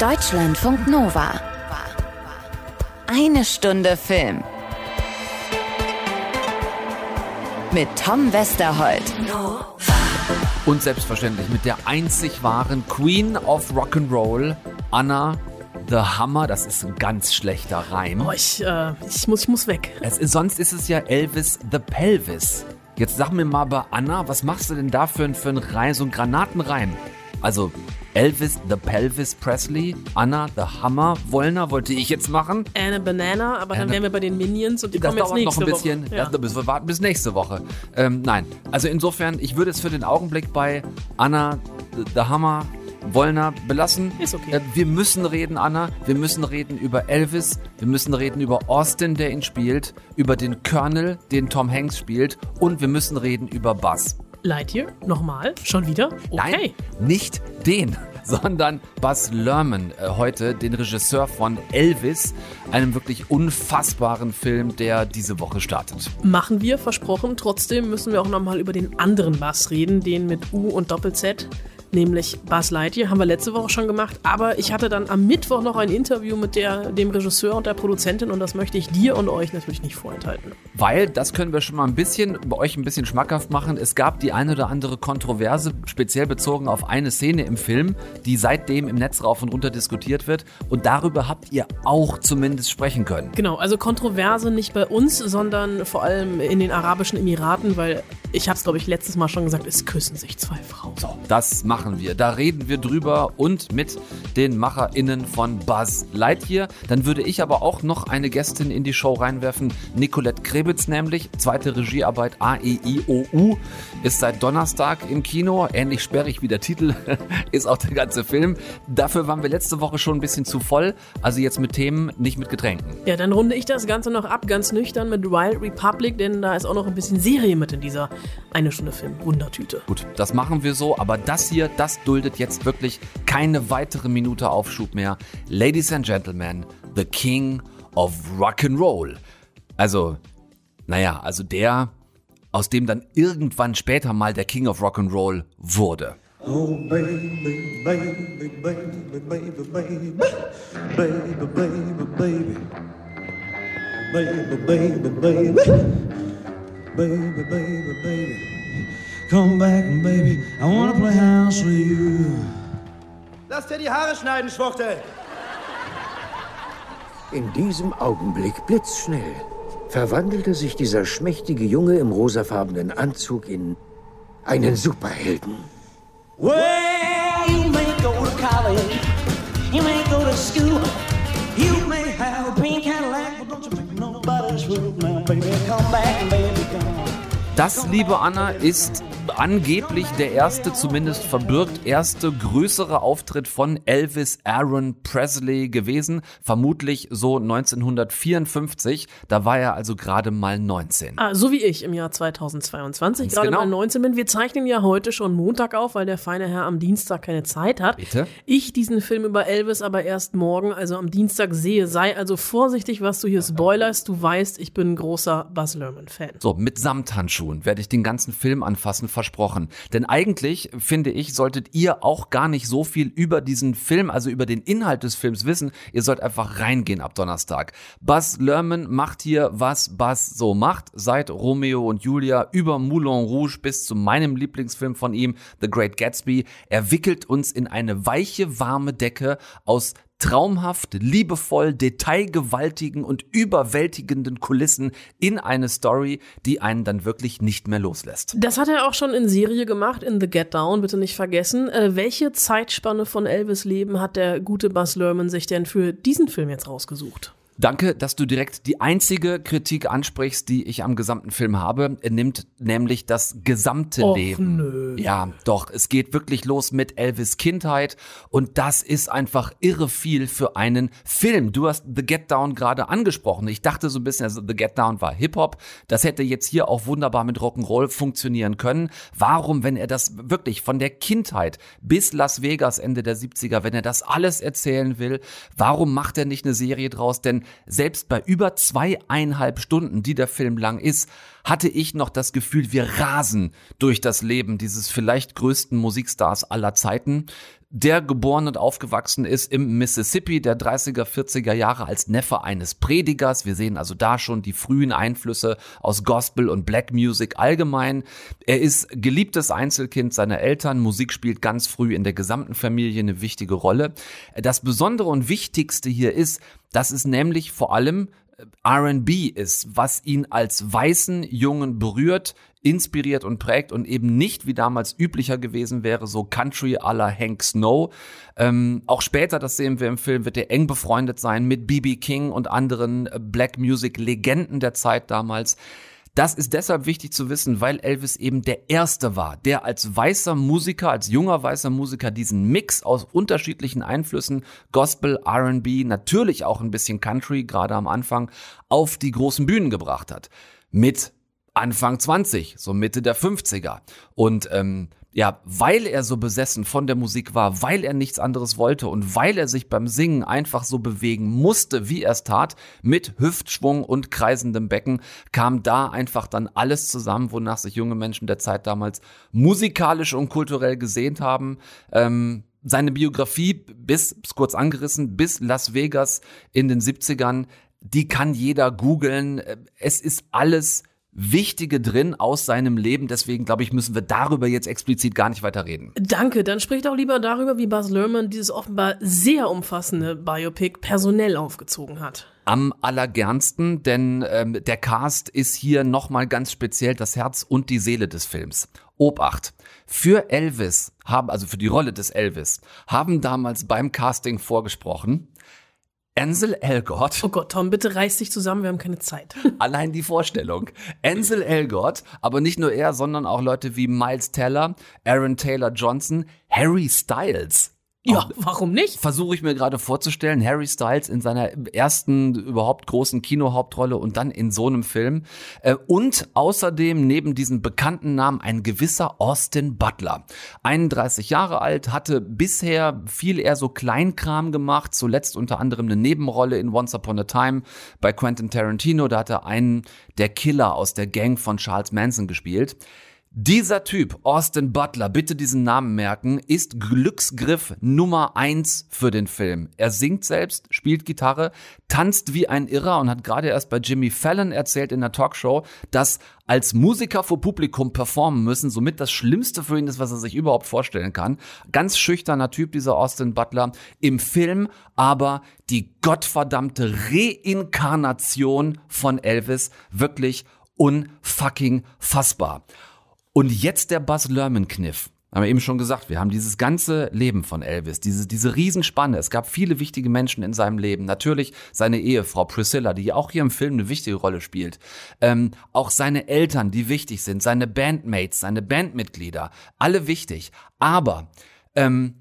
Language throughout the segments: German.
Deutschlandfunk Nova. Eine Stunde Film. Mit Tom Westerholt. Und selbstverständlich mit der einzig wahren Queen of Rock'n'Roll, Anna The Hammer. Das ist ein ganz schlechter Reim. Oh, ich, äh, ich, muss, ich muss weg. Es ist, sonst ist es ja Elvis the Pelvis. Jetzt sag mir mal bei Anna, was machst du denn da für, für einen Reim, so einen Granatenreim? Also Elvis the Pelvis Presley, Anna the Hammer Wollner wollte ich jetzt machen. Anna Banana, aber dann Anna- wären wir bei den Minions und die Das kommen jetzt dauert noch nächste ein bisschen. Woche. Ja. Das, bis, wir warten bis nächste Woche. Ähm, nein, also insofern, ich würde es für den Augenblick bei Anna the, the Hammer Wollner belassen. Ist okay. Äh, Wir müssen reden, Anna. Wir müssen reden über Elvis. Wir müssen reden über Austin, der ihn spielt. Über den Colonel, den Tom Hanks spielt. Und wir müssen reden über Buzz. Lightyear, nochmal, schon wieder? Okay. Nein, nicht den, sondern Buzz Lerman äh, heute, den Regisseur von Elvis, einem wirklich unfassbaren Film, der diese Woche startet. Machen wir, versprochen. Trotzdem müssen wir auch nochmal über den anderen Bass reden, den mit U und Doppel-Z. Nämlich Buzz Lightyear, haben wir letzte Woche schon gemacht. Aber ich hatte dann am Mittwoch noch ein Interview mit der, dem Regisseur und der Produzentin und das möchte ich dir und euch natürlich nicht vorenthalten. Weil, das können wir schon mal ein bisschen, bei euch ein bisschen schmackhaft machen, es gab die eine oder andere Kontroverse, speziell bezogen auf eine Szene im Film, die seitdem im Netz rauf und runter diskutiert wird. Und darüber habt ihr auch zumindest sprechen können. Genau, also Kontroverse nicht bei uns, sondern vor allem in den Arabischen Emiraten, weil ich habe es, glaube ich, letztes Mal schon gesagt, es küssen sich zwei Frauen. So, das machen wir. Da reden wir drüber und mit den MacherInnen von Buzz Lightyear. Dann würde ich aber auch noch eine Gästin in die Show reinwerfen. Nicolette Krebitz nämlich. Zweite Regiearbeit A-E-I-O-U. Ist seit Donnerstag im Kino. Ähnlich sperrig wie der Titel ist auch der ganze Film. Dafür waren wir letzte Woche schon ein bisschen zu voll. Also jetzt mit Themen, nicht mit Getränken. Ja, dann runde ich das Ganze noch ab, ganz nüchtern mit Wild Republic, denn da ist auch noch ein bisschen Serie mit in dieser eine Stunde Film Wundertüte. Gut, das machen wir so, aber das hier, das duldet jetzt wirklich keine weitere Minute Aufschub mehr. Ladies and Gentlemen, the King of Rock'n'Roll. Also, naja, also der, aus dem dann irgendwann später mal der King of Rock'n'Roll wurde. Oh baby, baby, baby, baby, baby, baby, baby, baby, baby, baby, baby, baby, baby, baby, come back, baby. I wanna play house with you. Lass dir die Haare schneiden, Schwuchtel! In diesem Augenblick, blitzschnell, verwandelte sich dieser schmächtige Junge im rosafarbenen Anzug in einen Superhelden. Well, you may go to college, you may go to school, you may have a pink Cadillac, but don't you make nobody's fool now, baby. Come back, baby. Das, liebe Anna, ist angeblich der erste, zumindest verbirgt erste größere Auftritt von Elvis Aaron Presley gewesen. Vermutlich so 1954. Da war er also gerade mal 19. Ah, so wie ich im Jahr 2022, Ganz gerade genau. mal 19 bin. Wir zeichnen ja heute schon Montag auf, weil der feine Herr am Dienstag keine Zeit hat. Bitte? Ich diesen Film über Elvis aber erst morgen, also am Dienstag sehe. Sei also vorsichtig, was du hier spoilerst. Du weißt, ich bin ein großer Buzz Lerman-Fan. So, mit Samthandschuhen werde ich den ganzen Film anfassen, versprochen. Denn eigentlich, finde ich, solltet ihr auch gar nicht so viel über diesen Film, also über den Inhalt des Films wissen. Ihr sollt einfach reingehen ab Donnerstag. Buzz Lerman macht hier, was Buzz so macht. Seit Romeo und Julia über Moulin Rouge bis zu meinem Lieblingsfilm von ihm, The Great Gatsby. Er wickelt uns in eine weiche, warme Decke aus traumhaft, liebevoll, detailgewaltigen und überwältigenden Kulissen in eine Story, die einen dann wirklich nicht mehr loslässt. Das hat er auch schon in Serie gemacht, in The Get Down, bitte nicht vergessen. Äh, welche Zeitspanne von Elvis Leben hat der gute Buzz Lerman sich denn für diesen Film jetzt rausgesucht? Danke, dass du direkt die einzige Kritik ansprichst, die ich am gesamten Film habe. Er nimmt nämlich das gesamte Och, Leben. nö. Ja, doch, es geht wirklich los mit Elvis Kindheit und das ist einfach irre viel für einen Film. Du hast The Get Down gerade angesprochen. Ich dachte so ein bisschen, also The Get Down war Hip-Hop. Das hätte jetzt hier auch wunderbar mit Rock'n'Roll funktionieren können. Warum, wenn er das wirklich von der Kindheit bis Las Vegas Ende der 70er, wenn er das alles erzählen will, warum macht er nicht eine Serie draus? Denn selbst bei über zweieinhalb Stunden, die der Film lang ist, hatte ich noch das Gefühl, wir rasen durch das Leben dieses vielleicht größten Musikstars aller Zeiten. der geboren und aufgewachsen ist im Mississippi der 30er, 40er Jahre als Neffe eines Predigers. Wir sehen also da schon die frühen Einflüsse aus Gospel und Black Music allgemein. Er ist geliebtes Einzelkind seiner Eltern. Musik spielt ganz früh in der gesamten Familie eine wichtige Rolle. Das Besondere und Wichtigste hier ist, dass es nämlich vor allem RB ist, was ihn als weißen Jungen berührt, inspiriert und prägt und eben nicht, wie damals üblicher gewesen wäre, so Country à la Hank Snow. Ähm, auch später, das sehen wir im Film, wird er eng befreundet sein mit B.B. King und anderen äh, Black Music Legenden der Zeit damals. Das ist deshalb wichtig zu wissen, weil Elvis eben der Erste war, der als weißer Musiker, als junger weißer Musiker diesen Mix aus unterschiedlichen Einflüssen, Gospel, RB, natürlich auch ein bisschen Country, gerade am Anfang, auf die großen Bühnen gebracht hat. Mit Anfang 20, so Mitte der 50er. Und ähm, ja, weil er so besessen von der Musik war, weil er nichts anderes wollte und weil er sich beim Singen einfach so bewegen musste, wie er es tat, mit Hüftschwung und kreisendem Becken, kam da einfach dann alles zusammen, wonach sich junge Menschen der Zeit damals musikalisch und kulturell gesehnt haben. Ähm, seine Biografie bis, kurz angerissen, bis Las Vegas in den 70ern, die kann jeder googeln. Es ist alles Wichtige drin aus seinem Leben. Deswegen glaube ich, müssen wir darüber jetzt explizit gar nicht weiter reden. Danke, dann spricht auch lieber darüber, wie Buzz Lerman dieses offenbar sehr umfassende Biopic personell aufgezogen hat. Am allergernsten, denn ähm, der Cast ist hier nochmal ganz speziell das Herz und die Seele des Films. Obacht. Für Elvis haben, also für die Rolle des Elvis, haben damals beim Casting vorgesprochen Ansel Elgort. Oh Gott, Tom, bitte reiß dich zusammen, wir haben keine Zeit. Allein die Vorstellung. Ansel Elgort, aber nicht nur er, sondern auch Leute wie Miles Teller, Aaron Taylor Johnson, Harry Styles. Ja, warum nicht? Versuche ich mir gerade vorzustellen, Harry Styles in seiner ersten überhaupt großen Kinohauptrolle und dann in so einem Film. Äh, und außerdem neben diesem bekannten Namen ein gewisser Austin Butler. 31 Jahre alt, hatte bisher viel eher so Kleinkram gemacht, zuletzt unter anderem eine Nebenrolle in Once Upon a Time bei Quentin Tarantino. Da hat er einen der Killer aus der Gang von Charles Manson gespielt. Dieser Typ, Austin Butler, bitte diesen Namen merken, ist Glücksgriff Nummer eins für den Film. Er singt selbst, spielt Gitarre, tanzt wie ein Irrer und hat gerade erst bei Jimmy Fallon erzählt in der Talkshow, dass als Musiker vor Publikum performen müssen somit das Schlimmste für ihn ist, was er sich überhaupt vorstellen kann. Ganz schüchterner Typ, dieser Austin Butler. Im Film aber die gottverdammte Reinkarnation von Elvis. Wirklich unfucking fassbar. Und jetzt der Buzz Lerman-Kniff. Haben wir eben schon gesagt, wir haben dieses ganze Leben von Elvis, diese, diese Riesenspanne. Es gab viele wichtige Menschen in seinem Leben. Natürlich seine Ehefrau Priscilla, die auch hier im Film eine wichtige Rolle spielt. Ähm, auch seine Eltern, die wichtig sind. Seine Bandmates, seine Bandmitglieder. Alle wichtig. Aber ähm,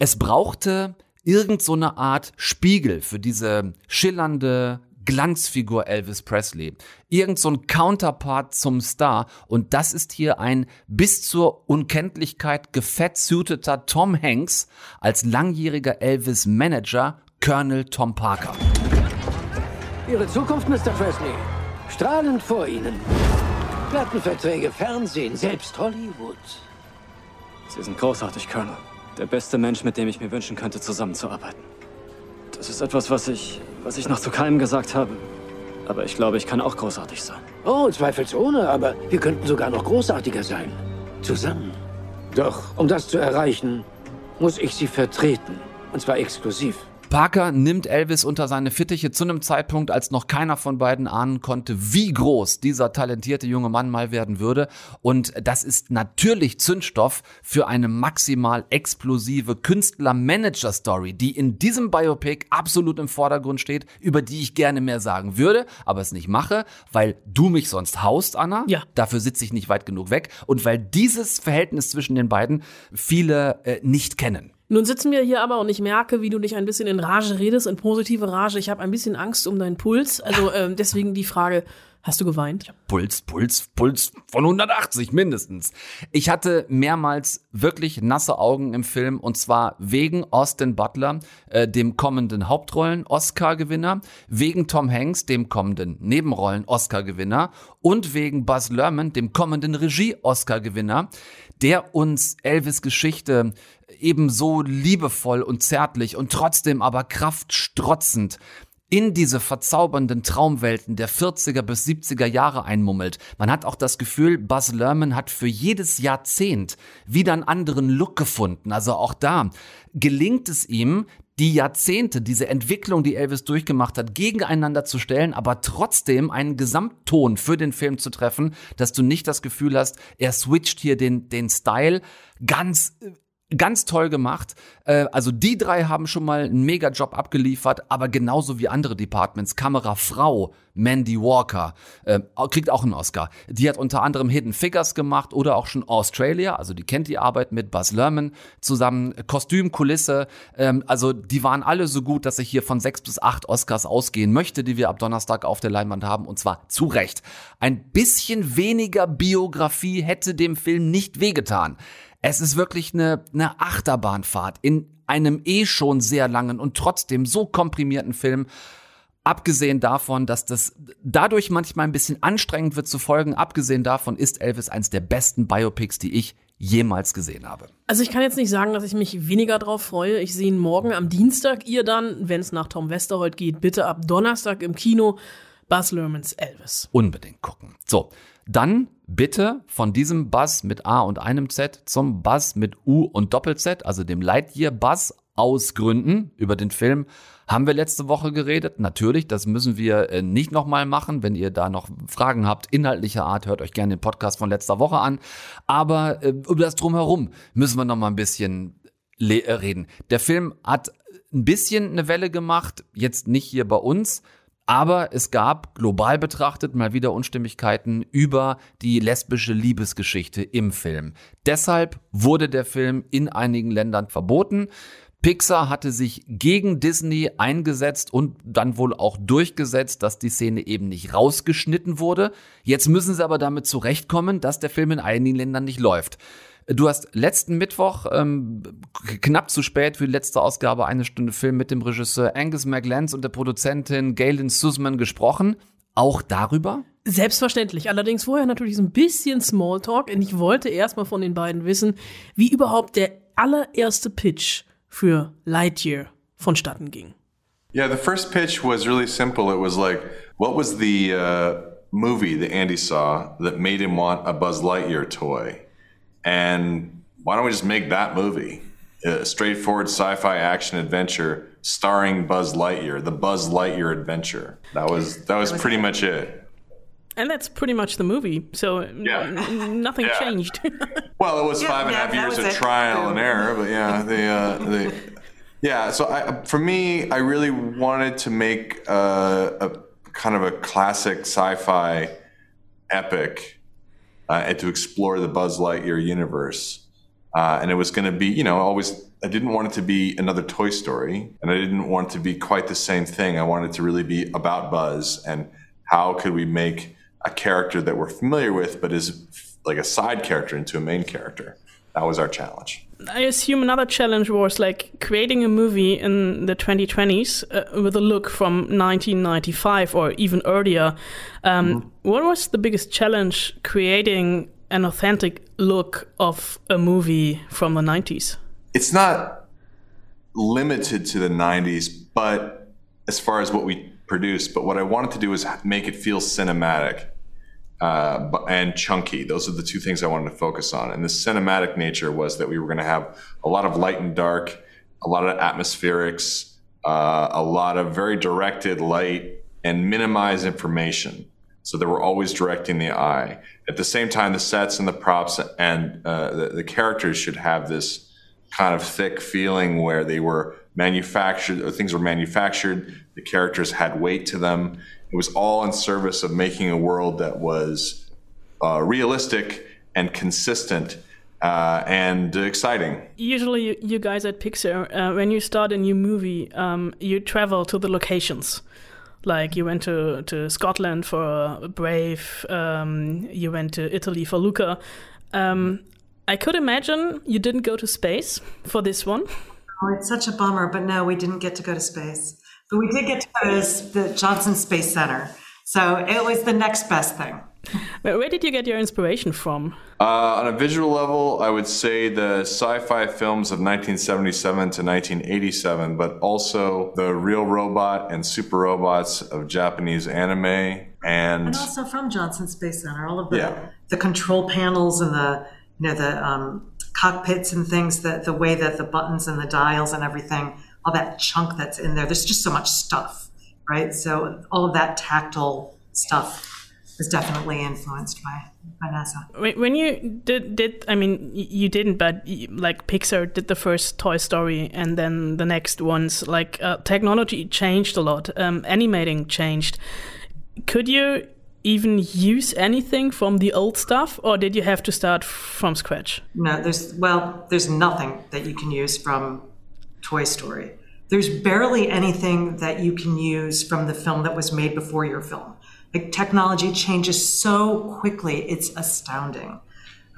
es brauchte irgend so eine Art Spiegel für diese schillernde, Glanzfigur Elvis Presley. Irgend so ein Counterpart zum Star. Und das ist hier ein bis zur Unkenntlichkeit gefettsuiteter Tom Hanks als langjähriger Elvis Manager Colonel Tom Parker. Ihre Zukunft, Mr. Presley, strahlend vor Ihnen. Plattenverträge, Fernsehen, selbst Hollywood. Sie sind großartig, Colonel. Der beste Mensch, mit dem ich mir wünschen könnte, zusammenzuarbeiten. Das ist etwas, was ich, was ich noch zu keinem gesagt habe. Aber ich glaube, ich kann auch großartig sein. Oh, zweifelsohne, aber wir könnten sogar noch großartiger sein. Zusammen. Doch, um das zu erreichen, muss ich Sie vertreten. Und zwar exklusiv. Parker nimmt Elvis unter seine Fittiche zu einem Zeitpunkt, als noch keiner von beiden ahnen konnte, wie groß dieser talentierte junge Mann mal werden würde. Und das ist natürlich Zündstoff für eine maximal explosive Künstler-Manager-Story, die in diesem Biopic absolut im Vordergrund steht, über die ich gerne mehr sagen würde, aber es nicht mache, weil du mich sonst haust, Anna. Ja. Dafür sitze ich nicht weit genug weg. Und weil dieses Verhältnis zwischen den beiden viele äh, nicht kennen. Nun sitzen wir hier aber und ich merke, wie du dich ein bisschen in Rage redest, in positive Rage. Ich habe ein bisschen Angst um deinen Puls. Also ähm, deswegen die Frage, Hast du geweint? Puls, Puls, Puls von 180 mindestens. Ich hatte mehrmals wirklich nasse Augen im Film und zwar wegen Austin Butler, äh, dem kommenden Hauptrollen-Oscar-Gewinner, wegen Tom Hanks, dem kommenden Nebenrollen-Oscar-Gewinner und wegen Buzz Lerman, dem kommenden Regie-Oscar-Gewinner, der uns Elvis Geschichte ebenso liebevoll und zärtlich und trotzdem aber kraftstrotzend in diese verzaubernden Traumwelten der 40er bis 70er Jahre einmummelt. Man hat auch das Gefühl, Buzz Lerman hat für jedes Jahrzehnt wieder einen anderen Look gefunden. Also auch da gelingt es ihm, die Jahrzehnte, diese Entwicklung, die Elvis durchgemacht hat, gegeneinander zu stellen, aber trotzdem einen Gesamtton für den Film zu treffen, dass du nicht das Gefühl hast, er switcht hier den, den Style ganz Ganz toll gemacht. Äh, also die drei haben schon mal einen Mega-Job abgeliefert, aber genauso wie andere Departments. Kamerafrau Mandy Walker äh, kriegt auch einen Oscar. Die hat unter anderem Hidden Figures gemacht oder auch schon Australia. Also die kennt die Arbeit mit Buzz Lerman zusammen. Kostüm, Kulisse. Ähm, also die waren alle so gut, dass ich hier von sechs bis acht Oscars ausgehen möchte, die wir ab Donnerstag auf der Leinwand haben. Und zwar zu Recht. Ein bisschen weniger Biografie hätte dem Film nicht wehgetan. Es ist wirklich eine, eine Achterbahnfahrt in einem eh schon sehr langen und trotzdem so komprimierten Film. Abgesehen davon, dass das dadurch manchmal ein bisschen anstrengend wird zu folgen, abgesehen davon ist Elvis eins der besten Biopics, die ich jemals gesehen habe. Also ich kann jetzt nicht sagen, dass ich mich weniger drauf freue. Ich sehe ihn morgen am Dienstag. Ihr dann, wenn es nach Tom Westerholt geht, bitte ab Donnerstag im Kino Buzz Lermans Elvis. Unbedingt gucken. So, dann bitte von diesem Buzz mit A und einem Z zum Buzz mit U und Doppel-Z, also dem Lightyear Buzz aus Gründen. Über den Film haben wir letzte Woche geredet. Natürlich, das müssen wir äh, nicht nochmal machen. Wenn ihr da noch Fragen habt, inhaltlicher Art, hört euch gerne den Podcast von letzter Woche an. Aber äh, über das Drumherum müssen wir nochmal ein bisschen äh, reden. Der Film hat ein bisschen eine Welle gemacht, jetzt nicht hier bei uns, aber es gab global betrachtet mal wieder Unstimmigkeiten über die lesbische Liebesgeschichte im Film. Deshalb wurde der Film in einigen Ländern verboten. Pixar hatte sich gegen Disney eingesetzt und dann wohl auch durchgesetzt, dass die Szene eben nicht rausgeschnitten wurde. Jetzt müssen sie aber damit zurechtkommen, dass der Film in einigen Ländern nicht läuft. Du hast letzten Mittwoch, ähm, knapp zu spät für die letzte Ausgabe, eine Stunde Film mit dem Regisseur Angus McLance und der Produzentin Galen Sussman gesprochen. Auch darüber? Selbstverständlich. Allerdings vorher natürlich so ein bisschen Smalltalk. Und ich wollte erstmal von den beiden wissen, wie überhaupt der allererste Pitch für Lightyear vonstatten ging. Yeah, the first pitch was really simple. It was like, what was the uh, movie that Andy saw that made him want a Buzz Lightyear toy? And why don't we just make that movie? A straightforward sci-fi action adventure starring Buzz Lightyear, the Buzz Lightyear adventure. That was that was pretty much it. And that's pretty much the movie. So Yeah. n- nothing Yeah. changed. Well, it was Yeah, five and a yeah, half years of it. trial and error, but yeah, the uh, the yeah. So I, for me, I really wanted to make uh, a kind of a classic sci-fi epic uh, and to explore the Buzz Lightyear universe. Uh, and it was going to be, you know, always. I didn't want it to be another Toy Story, and I didn't want it to be quite the same thing. I wanted it to really be about Buzz and how could we make a character that we're familiar with, but is like a side character into a main character. That was our challenge. I assume another challenge was like creating a movie in the 2020s uh, with a look from 1995 or even earlier. Um, What was the biggest challenge creating an authentic look of a movie from the 90s? It's not limited to the 90s, but as far as what we produce, but what I wanted to do is make it feel cinematic uh, and chunky. Those are the two things I wanted to focus on. And the cinematic nature was that we were going to have a lot of light and dark, a lot of atmospherics, uh, a lot of very directed light, and minimize information. So they were always directing the eye. At the same time, the sets and the props and uh, the, the characters should have this kind of thick feeling where they were manufactured, or things were manufactured. The characters had weight to them. It was all in service of making a world that was uh, realistic and consistent uh, and exciting. Usually, you, you guys at Pixar, uh, when you start a new movie, um, you travel to the locations. Like you went to, to Scotland for Brave, um, you went to Italy for Luca. Um, I could imagine you didn't go to space for this one. Oh, it's such a bummer, but no, we didn't get to go to space. But we did get to go to the Johnson Space Center. So it was the next best thing. Where, where did you get your inspiration from? Uh, on a visual level, I would say the sci-fi films of 1977 to 1987, but also the real robot and super robots of Japanese anime and, And also from Johnson Space Center, all of the, Yeah. the control panels and the you know the um, cockpits and things that the way that the buttons and the dials and everything, all that chunk that's in there. There's just so much stuff, right? So all of that tactile stuff was definitely influenced by by NASA. When when you did, did I mean, you didn't, but like Pixar did the first Toy Story and then the next ones, like uh, technology changed a lot, um, animating changed. Could you even use anything from the old stuff, or did you have to start from scratch? No, there's well, there's nothing that you can use from Toy Story. There's barely anything that you can use from the film that was made before your film. Like technology changes so quickly, it's astounding.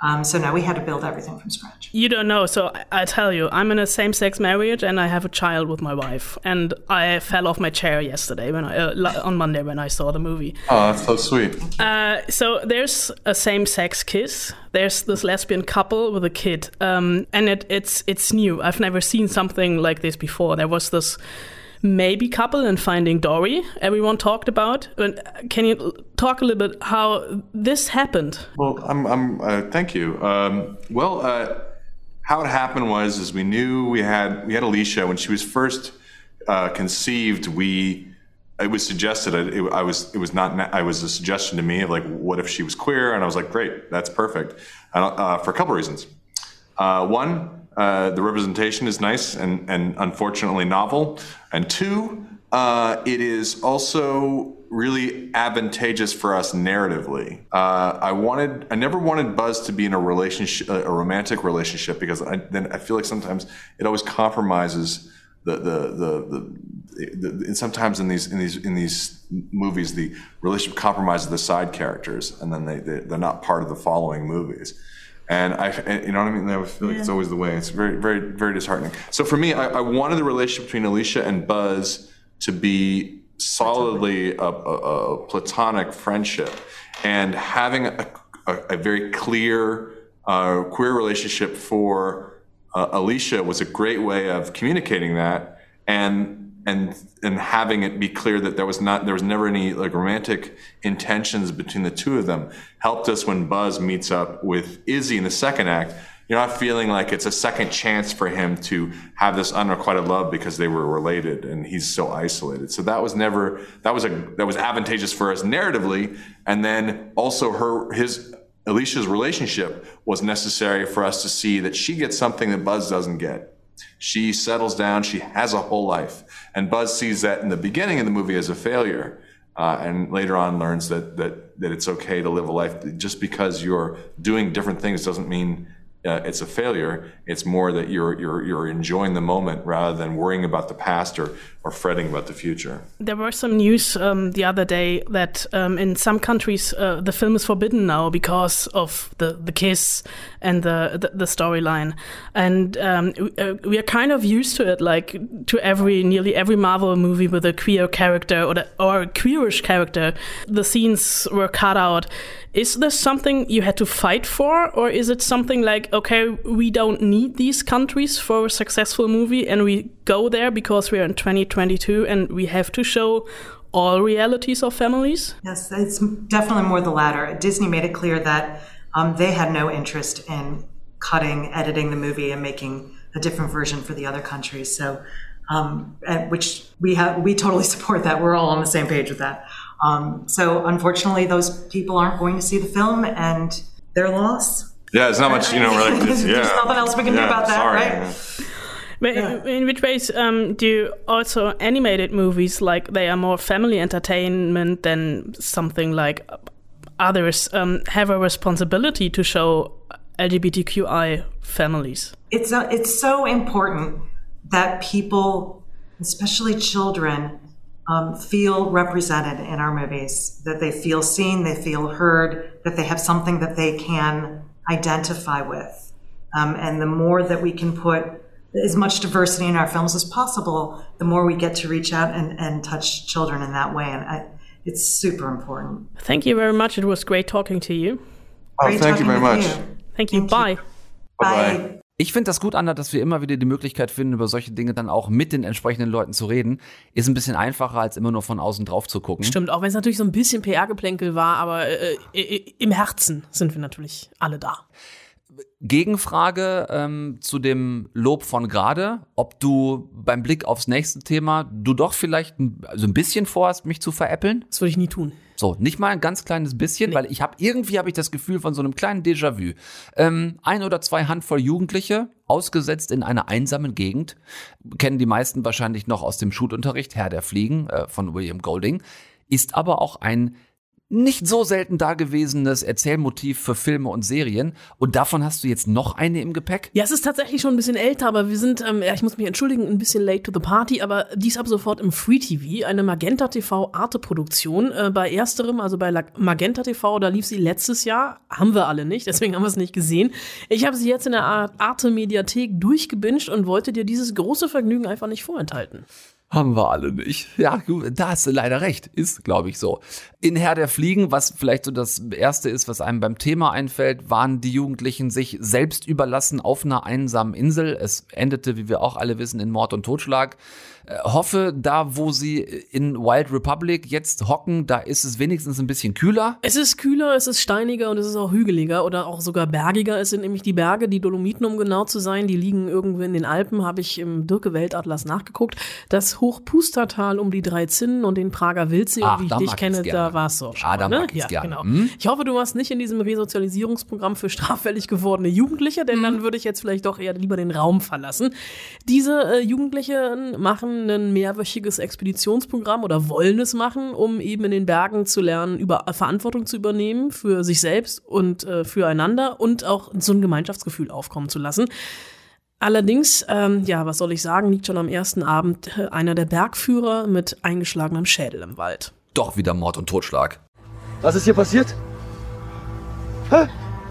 Um, so now we had to build everything from scratch. You don't know, so I- I tell you, I'm in a same-sex marriage and I have a child with my wife, and I fell off my chair yesterday when I uh, on Monday when I saw the movie. oh, that's so sweet. Uh, so there's a same-sex kiss. There's this lesbian couple with a kid, um, and it, it's it's new. I've never seen something like this before. There was this maybe couple in Finding Dory. Everyone talked about. Can you talk a little bit how this happened? Well, I'm, I'm uh, thank you. Um, well, uh, how it happened was, is we knew we had we had Alicia when she was first uh, conceived. We it was suggested. It, it, I was it was not. I was a suggestion to me of like, what if she was queer? And I was like, great, that's perfect. And, uh, for a couple reasons. Uh, one, uh, the representation is nice and, and unfortunately novel. And two, uh, it is also really advantageous for us narratively. Uh, I wanted, I never wanted Buzz to be in a relationship, a romantic relationship, because I, then I feel like sometimes it always compromises the the the, the, the sometimes in these in these in these movies the relationship compromises the side characters and then they, they they're not part of the following movies and I you know what I mean? I feel like it's always the way. It's very very very disheartening. So for me I, I wanted the relationship between Alicia and Buzz to be solidly a, a, a platonic friendship. And having a, a, a very clear uh, queer relationship for uh, Alicia was a great way of communicating that. And and and having it be clear that there was not there was never any like romantic intentions between the two of them helped us when Buzz meets up with Izzy in the second act. You're not feeling like it's a second chance for him to have this unrequited love because they were related and he's so isolated. So that was never that was a that was advantageous for us narratively, and then also her his Alicia's relationship was necessary for us to see that she gets something that Buzz doesn't get. She settles down, she has a whole life. And Buzz sees that in the beginning of the movie as a failure. Uh, and later on learns that, that, that it's okay to live a life. Just because you're doing different things doesn't mean uh, it's a failure. It's more that you're, you're, you're enjoying the moment rather than worrying about the past or, or fretting about the future. There were some news um, the other day that um, in some countries uh, the film is forbidden now because of the, the kiss and the the, the storyline, and um, we, uh, we are kind of used to it, like to every nearly every Marvel movie with a queer character or the, or a queerish character, the scenes were cut out. Is this something you had to fight for, or is it something like okay, we don't need these countries for a successful movie, and we go there because we are in 2022 and we have to show all realities of families? Yes, it's definitely more the latter. Disney made it clear that um, they had no interest in cutting, editing the movie, and making a different version for the other countries. So, um, and- which we have, we totally support that. We're all on the same page with that. Um, so, unfortunately, those people aren't going to see the film, and their loss. Yeah, it's not much, you know, really. There's nothing else we can do about that, sorry, right? yeah. But in- in which ways um, do you also animated movies like they are more family entertainment than something like others um, have a responsibility to show LGBTQI families? it's uh, it's so important that people, especially children, um, feel represented in our movies, that they feel seen, they feel heard, that they have something that they can identify with. Um, and the more that we can put as much diversity in our films as possible, the more we get to reach out and, and touch children in that way. And I, it's super important. Thank you very much. It was great talking to you. Oh, Great thank you very much. you. Thank you. Bye. Bye. Ich finde das gut, Anna, dass wir immer wieder die Möglichkeit finden, über solche Dinge dann auch mit den entsprechenden Leuten zu reden. Ist ein bisschen einfacher, als immer nur von außen drauf zu gucken. Stimmt, auch wenn es natürlich so ein bisschen PR-Geplänkel war, aber äh, äh, im Herzen sind wir natürlich alle da. Gegenfrage ähm, zu dem Lob von gerade, ob du beim Blick aufs nächste Thema du doch vielleicht ein, also ein bisschen vorhast, mich zu veräppeln? Das würde ich nie tun. So, nicht mal ein ganz kleines bisschen, weil ich habe irgendwie habe ich das Gefühl von so einem kleinen Déjà-vu. Ähm, ein oder zwei Handvoll Jugendliche, ausgesetzt in einer einsamen Gegend, kennen die meisten wahrscheinlich noch aus dem Schulunterricht, Herr der Fliegen äh, von William Golding, ist aber auch ein nicht so selten dagewesenes Erzählmotiv für Filme und Serien. Und davon hast du jetzt noch eine im Gepäck? Ja, es ist tatsächlich schon ein bisschen älter, aber wir sind, ähm, ja, ich muss mich entschuldigen, ein bisschen late to the party, aber dies ab sofort im Free TV, eine Magenta TV Arte-Produktion. Äh, bei ersterem, also bei La Magenta TV, da lief sie letztes Jahr, haben wir alle nicht, deswegen haben wir es nicht gesehen. Ich habe sie jetzt in der Ar- Arte-Mediathek durchgebinged und wollte dir dieses große Vergnügen einfach nicht vorenthalten. Haben wir alle nicht. Ja, da hast du leider recht. Ist, glaube ich, so. In Herr der Fliegen, was vielleicht so das Erste ist, was einem beim Thema einfällt, waren die Jugendlichen sich selbst überlassen auf einer einsamen Insel. Es endete, wie wir auch alle wissen, in Mord und Totschlag. Äh, hoffe, da wo sie in Wild Republic jetzt hocken, da ist es wenigstens ein bisschen kühler. Es ist kühler, es ist steiniger und es ist auch hügeliger oder auch sogar bergiger. Es sind nämlich die Berge, die Dolomiten, um genau zu sein, die liegen irgendwo in den Alpen, habe ich im Dirke Weltatlas nachgeguckt. Das Hochpustertal um die drei Zinnen und den Prager Wildsee, Ach, wie ich da dich kenne, gerne. Da warst du auch schon. Mal, ne? ja, gerne. Genau. Hm? Ich hoffe, du warst nicht in diesem Resozialisierungsprogramm für straffällig gewordene Jugendliche, denn dann würde ich jetzt vielleicht doch eher lieber den Raum verlassen. Diese äh, Jugendlichen machen ein mehrwöchiges Expeditionsprogramm oder wollen es machen, um eben in den Bergen zu lernen, über äh, Verantwortung zu übernehmen für sich selbst und äh, füreinander und auch so ein Gemeinschaftsgefühl aufkommen zu lassen. Allerdings, ähm, ja, was soll ich sagen, liegt schon am ersten Abend äh, einer der Bergführer mit eingeschlagenem Schädel im Wald. Doch wieder Mord und Totschlag. Was ist hier passiert? Hä?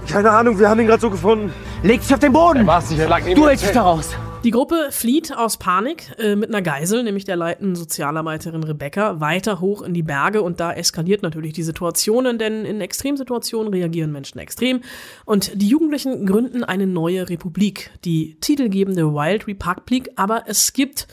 Keine Ahnung, wir haben ihn gerade so gefunden. Leg dich auf den Boden! Neben Du hältst dich Zelt. da raus! Die Gruppe flieht aus Panik äh, mit einer Geisel, nämlich der leitenden Sozialarbeiterin Rebecca, weiter hoch in die Berge und da eskaliert natürlich die Situationen, denn in Extremsituationen reagieren Menschen extrem und die Jugendlichen gründen eine neue Republik, die titelgebende Wild Republic, aber es gibt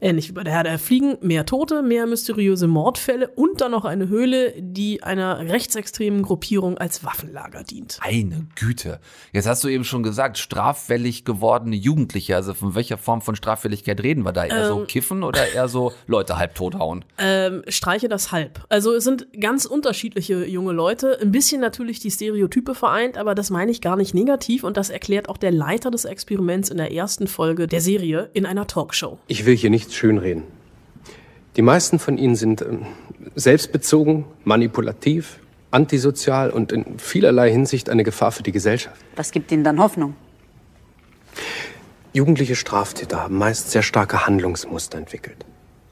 Ähnlich wie bei der Herr der Fliegen, mehr Tote, mehr mysteriöse Mordfälle und dann noch eine Höhle, die einer rechtsextremen Gruppierung als Waffenlager dient. Eine Güte. Jetzt hast du eben schon gesagt, straffällig gewordene Jugendliche. Also von welcher Form von Straffälligkeit reden wir da? Eher so Ähm. kiffen oder eher so Leute halb tot hauen? Ähm, streiche das halb. Also es sind ganz unterschiedliche junge Leute, ein bisschen natürlich die Stereotype vereint, aber das meine ich gar nicht negativ und das erklärt auch der Leiter des Experiments in der ersten Folge der Serie in einer Talkshow. Ich will hier nichts schönreden. Die meisten von ihnen sind ähm, selbstbezogen, manipulativ, antisozial und in vielerlei Hinsicht eine Gefahr für die Gesellschaft. Was gibt Ihnen dann Hoffnung? Jugendliche Straftäter haben meist sehr starke Handlungsmuster entwickelt.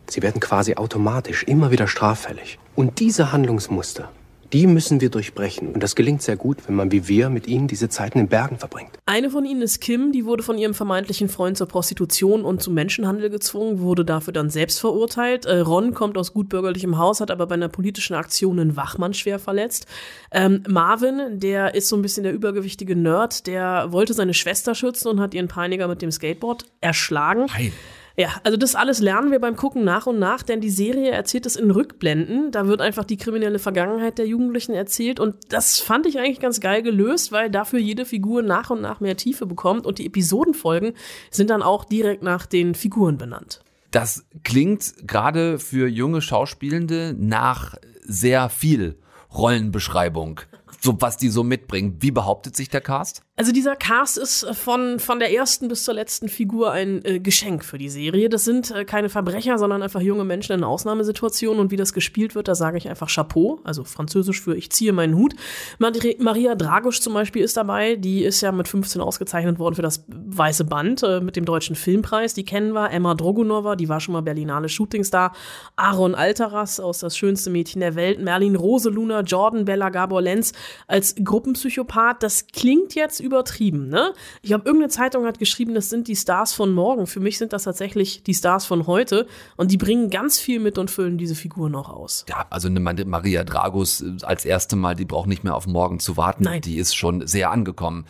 Sie werden quasi automatisch immer wieder straffällig. Und diese Handlungsmuster, die müssen wir durchbrechen. Und das gelingt sehr gut, wenn man wie wir mit ihnen diese Zeiten in Bergen verbringt. Eine von ihnen ist Kim, die wurde von ihrem vermeintlichen Freund zur Prostitution und zum Menschenhandel gezwungen, wurde dafür dann selbst verurteilt. Äh, Ron kommt aus gutbürgerlichem Haus, hat aber bei einer politischen Aktion einen Wachmann schwer verletzt. Ähm, Marvin, der ist so ein bisschen der übergewichtige Nerd, der wollte seine Schwester schützen und hat ihren Peiniger mit dem Skateboard erschlagen. Nein. Ja, also das alles lernen wir beim Gucken nach und nach, denn die Serie erzählt es in Rückblenden. Da wird einfach die kriminelle Vergangenheit der Jugendlichen erzählt und das fand ich eigentlich ganz geil gelöst, weil dafür jede Figur nach und nach mehr Tiefe bekommt und die Episodenfolgen sind dann auch direkt nach den Figuren benannt. Das klingt gerade für junge Schauspielende nach sehr viel Rollenbeschreibung. so was die so mitbringen. Wie behauptet sich der Cast? Also dieser Cast ist von, von der ersten bis zur letzten Figur ein äh, Geschenk für die Serie. Das sind äh, keine Verbrecher, sondern einfach junge Menschen in Ausnahmesituationen. Und wie das gespielt wird, da sage ich einfach Chapeau, also französisch für ich ziehe meinen Hut. Mari Maria Dragusch zum Beispiel ist dabei. Die ist ja mit 15 ausgezeichnet worden für das Weiße Band äh, mit dem Deutschen Filmpreis. Die kennen wir. Emma Drogunova, die war schon mal Berlinale Shootingstar. Aaron Alteras aus Das schönste Mädchen der Welt. Merlin Roseluna, Jordan Bella, Gabor Lenz als Gruppenpsychopath. Das klingt jetzt übertrieben, ne? Ich habe irgendeine Zeitung hat geschrieben, das sind die Stars von morgen. Für mich sind das tatsächlich die Stars von heute und die bringen ganz viel mit und füllen diese Figuren auch aus. Ja, also eine Maria Dragos äh, als erste Mal, die braucht nicht mehr auf morgen zu warten. Nein. Die ist schon sehr angekommen.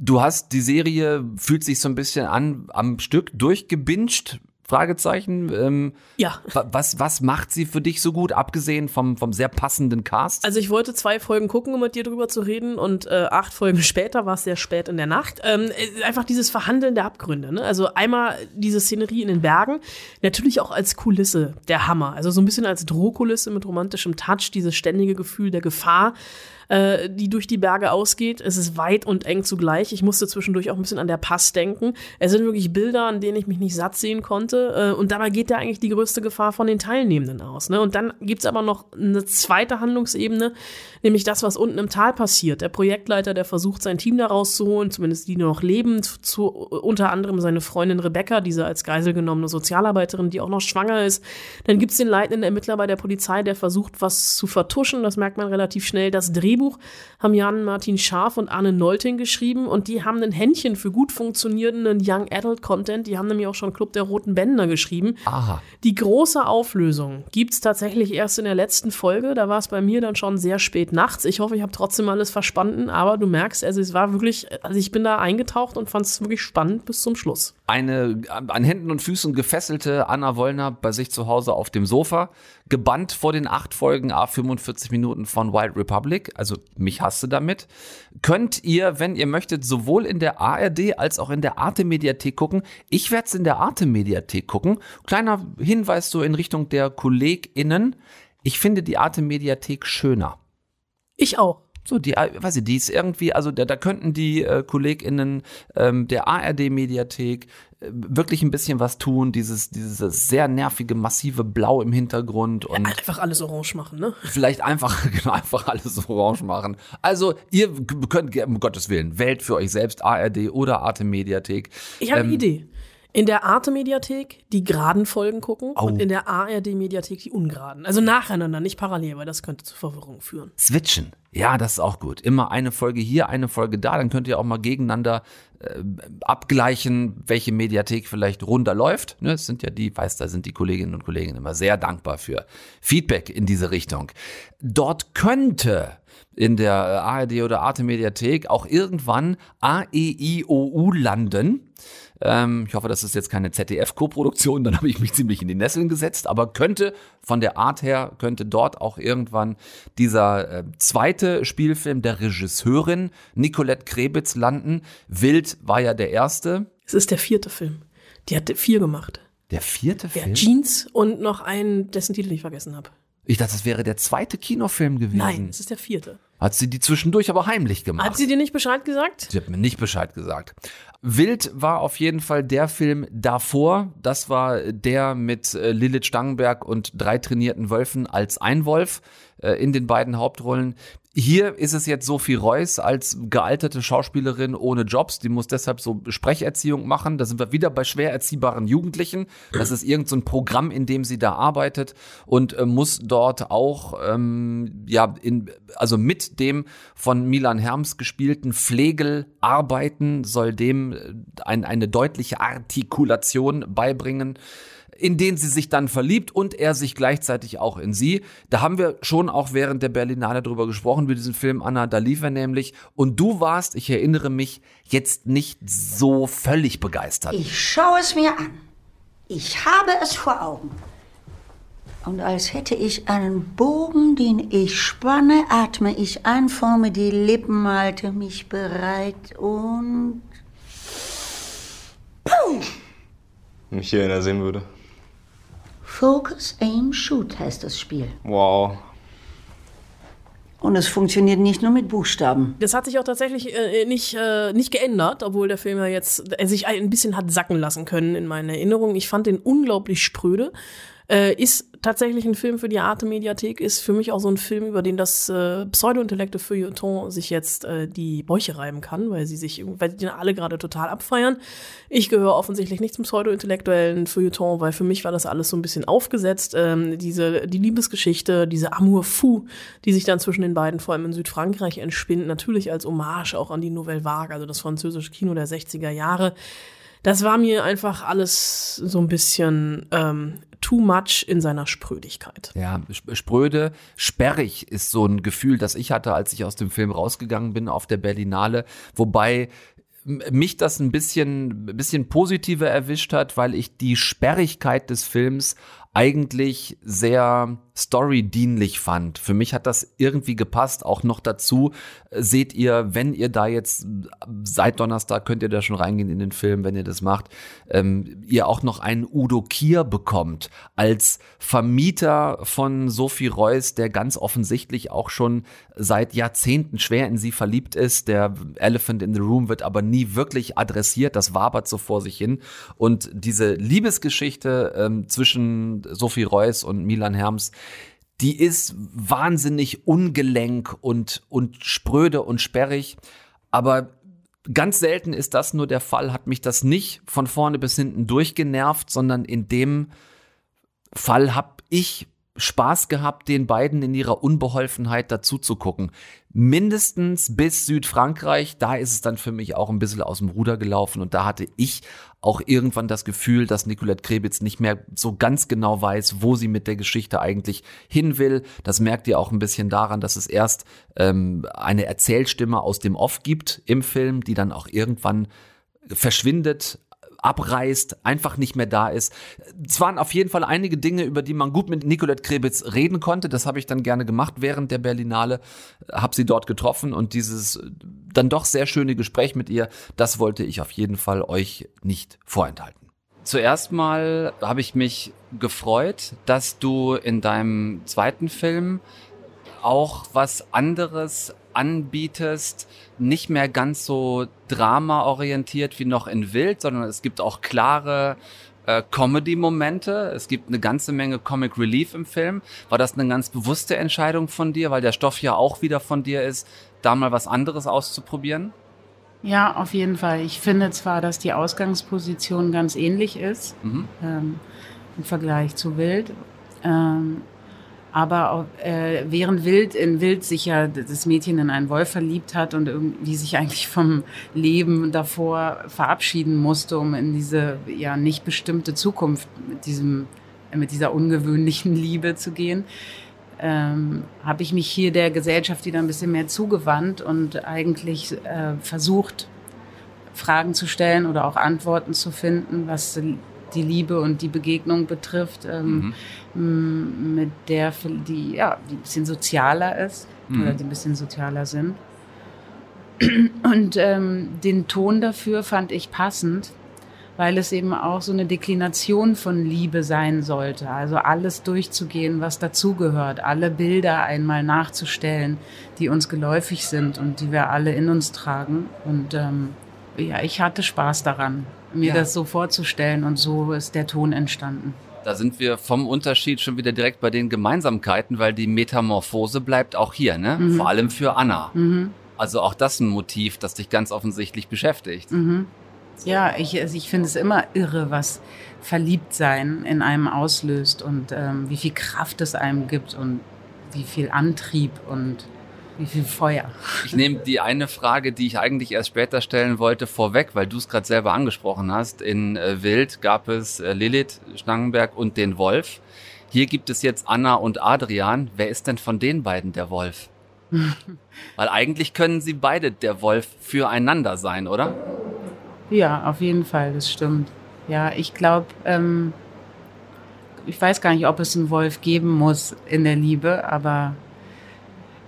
Du hast die Serie, fühlt sich so ein bisschen an, am Stück durchgebinged. Fragezeichen. Ähm, ja. Was, was macht sie für dich so gut, abgesehen vom, vom sehr passenden Cast? Also ich wollte zwei Folgen gucken, um mit dir drüber zu reden und äh, acht Folgen später war es sehr spät in der Nacht. Ähm, äh, einfach dieses Verhandeln der Abgründe. Ne? Also einmal diese Szenerie in den Bergen, natürlich auch als Kulisse der Hammer. Also so ein bisschen als Drohkulisse mit romantischem Touch, dieses ständige Gefühl der Gefahr äh, die durch die Berge ausgeht. Es ist weit und eng zugleich. Ich musste zwischendurch auch ein bisschen an der Pass denken. Es sind wirklich Bilder, an denen ich mich nicht satt sehen konnte. Äh, und dabei geht da eigentlich die größte Gefahr von den Teilnehmenden aus. Ne? Und dann gibt's aber noch eine zweite Handlungsebene, nämlich das, was unten im Tal passiert. Der Projektleiter, der versucht, sein Team da rauszuholen, zumindest die noch leben, zu, unter anderem seine Freundin Rebecca, diese als Geisel genommene Sozialarbeiterin, die auch noch schwanger ist. Dann gibt's den leitenden Ermittler bei der Polizei, der versucht, was zu vertuschen. Das merkt man relativ schnell. Das Drehbuch Drehbuch haben Jan Martin Scharf und Anne Nolting geschrieben und die haben ein Händchen für gut funktionierenden Young Adult Content. Die haben nämlich auch schon Club der Roten Bänder geschrieben. Aha. Die große Auflösung gibt's tatsächlich erst in der letzten Folge. Da war es bei mir dann schon sehr spät nachts. Ich hoffe, ich habe trotzdem alles verstanden, aber du merkst, also es war wirklich, also ich bin da eingetaucht und fand es wirklich spannend bis zum Schluss. Eine an Händen und Füßen gefesselte Anna Wollner bei sich zu Hause auf dem Sofa, gebannt vor den acht Folgen A 45 Minuten von Wild Republic. Also mich hasste damit. Könnt ihr, wenn ihr möchtet, sowohl in der ARD als auch in der Arte Mediathek gucken. Ich werde es in der Arte Mediathek gucken. Kleiner Hinweis so in Richtung der KollegInnen. Ich finde die Arte Mediathek schöner. Ich auch. So, die, äh, weiß ich, die ist irgendwie, also da, da könnten die äh, KollegInnen ähm, der ARD-Mediathek äh, wirklich ein bisschen was tun. Dieses, dieses sehr nervige, massive Blau im Hintergrund und Ja, einfach alles orange machen, ne? vielleicht einfach, genau, einfach alles orange machen. Also, ihr könnt, um Gottes Willen, wählt für euch selbst ARD oder Arte Mediathek. Ich habe Ähm, eine Idee. In der Arte-Mediathek die geraden Folgen gucken Au. und in der ARD-Mediathek die ungeraden. Also nacheinander, nicht parallel, weil das könnte zu Verwirrung führen. Switchen. Ja, das ist auch gut. Immer eine Folge hier, eine Folge da. Dann könnt ihr auch mal gegeneinander äh, abgleichen, welche Mediathek vielleicht runterläuft. Ne, es sind ja die, weiß, da sind die Kolleginnen und Kollegen immer sehr dankbar für Feedback in diese Richtung. Dort könnte in der ARD oder Arte Mediathek auch irgendwann AEIOU landen. Ähm, ich hoffe, das ist jetzt keine ZDF-Koproduktion, dann habe ich mich ziemlich in die Nesseln gesetzt, aber könnte von der Art her, könnte dort auch irgendwann dieser äh, zweite Spielfilm der Regisseurin Nicolette Krebitz landen. Wild war ja der erste. Es ist der vierte Film. Die hat vier gemacht. Der vierte Der Film? Jeans und noch einen, dessen Titel ich vergessen habe. Ich dachte, das wäre der zweite Kinofilm gewesen. Nein, es ist der vierte. Hat sie die zwischendurch aber heimlich gemacht. Hat sie dir nicht Bescheid gesagt? Sie hat mir nicht Bescheid gesagt. Wild war auf jeden Fall der Film davor. Das war der mit äh, Lilith Stangenberg und drei trainierten Wölfen als Einwolf äh, in den beiden Hauptrollen. Hier ist es jetzt Sophie Reuss als gealterte Schauspielerin ohne Jobs. Die muss deshalb so Sprecherziehung machen. Da sind wir wieder bei schwer erziehbaren Jugendlichen. Das ist irgendein so Programm, in dem sie da arbeitet und äh, muss dort auch ähm, ja in also mit dem von Milan Herms gespielten Flegel arbeiten, soll dem äh, ein, eine deutliche Artikulation beibringen in den sie sich dann verliebt und er sich gleichzeitig auch in sie. Da haben wir schon auch während der Berlinale drüber gesprochen, über diesen Film Anna, da lief er nämlich. Und du warst, ich erinnere mich, jetzt nicht so völlig begeistert. Ich schaue es mir an. Ich habe es vor Augen. Und als hätte ich einen Bogen, den ich spanne, atme ich ein, forme die Lippen, halte mich bereit und. Puh! Wenn mich hier einer sehen würde. Focus, Aim, Shoot heißt das Spiel. Wow. Und es funktioniert nicht nur mit Buchstaben. Das hat sich auch tatsächlich äh, nicht, äh, nicht geändert, obwohl der Film ja jetzt äh, sich ein bisschen hat sacken lassen können in meinen Erinnerungen. Ich fand den unglaublich spröde. Äh, ist tatsächlich ein Film für die Arte Mediathek, ist für mich auch so ein Film, über den das äh, Pseudo-Intellekte Feuilleton sich jetzt äh, die Bäuche reiben kann, weil sie sich, weil die alle gerade total abfeiern. Ich gehöre offensichtlich nicht zum pseudo-intellektuellen Feuilleton, weil für mich war das alles so ein bisschen aufgesetzt. Ähm, diese, die Liebesgeschichte, diese Amour fou, die sich dann zwischen den beiden, vor allem in Südfrankreich, entspinnt, natürlich als Hommage auch an die Nouvelle Vague, also das französische Kino der 60er Jahre. Das war mir einfach alles so ein bisschen ähm, too much in seiner Sprödigkeit. Ja, sp- spröde, sperrig ist so ein Gefühl, das ich hatte, als ich aus dem Film rausgegangen bin auf der Berlinale. Wobei mich das ein bisschen, ein bisschen positiver erwischt hat, weil ich die Sperrigkeit des Films eigentlich sehr storydienlich fand. Für mich hat das irgendwie gepasst. Auch noch dazu äh, seht ihr, wenn ihr da jetzt äh, seit Donnerstag könnt ihr da schon reingehen in den Film, wenn ihr das macht, ähm, ihr auch noch einen Udo Kier bekommt als Vermieter von Sophie Reuss, der ganz offensichtlich auch schon seit Jahrzehnten schwer in sie verliebt ist. Der Elephant in the Room wird aber nie wirklich adressiert. Das wabert so vor sich hin. Und diese Liebesgeschichte ähm, zwischen Sophie Reuss und Milan Herms, die ist wahnsinnig ungelenk und, und spröde und sperrig. Aber ganz selten ist das nur der Fall, hat mich das nicht von vorne bis hinten durchgenervt, sondern in dem Fall habe ich Spaß gehabt, den beiden in ihrer Unbeholfenheit dazu zu gucken. Mindestens bis Südfrankreich, da ist es dann für mich auch ein bisschen aus dem Ruder gelaufen und da hatte ich auch irgendwann das Gefühl, dass Nicolette Krebitz nicht mehr so ganz genau weiß, wo sie mit der Geschichte eigentlich hin will. Das merkt ihr auch ein bisschen daran, dass es erst ähm, eine Erzählstimme aus dem Off gibt im Film, die dann auch irgendwann verschwindet, abreißt, einfach nicht mehr da ist. Es waren auf jeden Fall einige Dinge, über die man gut mit Nicolette Krebitz reden konnte. Das habe ich dann gerne gemacht während der Berlinale, habe sie dort getroffen und dieses dann doch sehr schöne Gespräch mit ihr, das wollte ich auf jeden Fall euch nicht vorenthalten. Zuerst mal habe ich mich gefreut, dass du in deinem zweiten Film auch was anderes anbietest, nicht mehr ganz so drama-orientiert wie noch in Wild, sondern es gibt auch klare äh, Comedy-Momente. Es gibt eine ganze Menge Comic Relief im Film. War das eine ganz bewusste Entscheidung von dir, weil der Stoff ja auch wieder von dir ist, da mal was anderes auszuprobieren? Ja, auf jeden Fall. Ich finde zwar, dass die Ausgangsposition ganz ähnlich ist Mhm. ähm, im Vergleich zu Wild. Ähm, aber äh, während Wild in Wild sich ja das Mädchen in einen Wolf verliebt hat und irgendwie sich eigentlich vom Leben davor verabschieden musste, um in diese ja nicht bestimmte Zukunft mit diesem mit dieser ungewöhnlichen Liebe zu gehen, ähm, habe ich mich hier der Gesellschaft wieder ein bisschen mehr zugewandt und eigentlich äh, versucht, Fragen zu stellen oder auch Antworten zu finden, was die Liebe und die Begegnung betrifft, ähm, m- mit der, die ja, die ein bisschen sozialer ist Mhm. oder die ein bisschen sozialer sind. Und ähm, den Ton dafür fand ich passend, weil es eben auch so eine Deklination von Liebe sein sollte. Also alles durchzugehen, was dazugehört, alle Bilder einmal nachzustellen, die uns geläufig sind und die wir alle in uns tragen. Und ähm, ja, ich hatte Spaß daran, mir Ja. das so vorzustellen und so ist der Ton entstanden. Da sind wir vom Unterschied schon wieder direkt bei den Gemeinsamkeiten, weil die Metamorphose bleibt auch hier, ne? Mhm. Vor allem für Anna. Mhm. Also auch das ein Motiv, das dich ganz offensichtlich beschäftigt. Mhm. Ja, ich, also ich finde es immer irre, was Verliebtsein in einem auslöst und ähm, wie viel Kraft es einem gibt und wie viel Antrieb und wie viel Feuer. Ich nehme die eine Frage, die ich eigentlich erst später stellen wollte, vorweg, weil du es gerade selber angesprochen hast. In äh, Wild gab es äh, Lilith Stangenberg und den Wolf. Hier gibt es jetzt Anna und Adrian. Wer ist denn von den beiden der Wolf? Weil eigentlich können sie beide der Wolf füreinander sein, oder? Ja, auf jeden Fall, das stimmt. Ja, ich glaube, ähm, ich weiß gar nicht, ob es einen Wolf geben muss in der Liebe, aber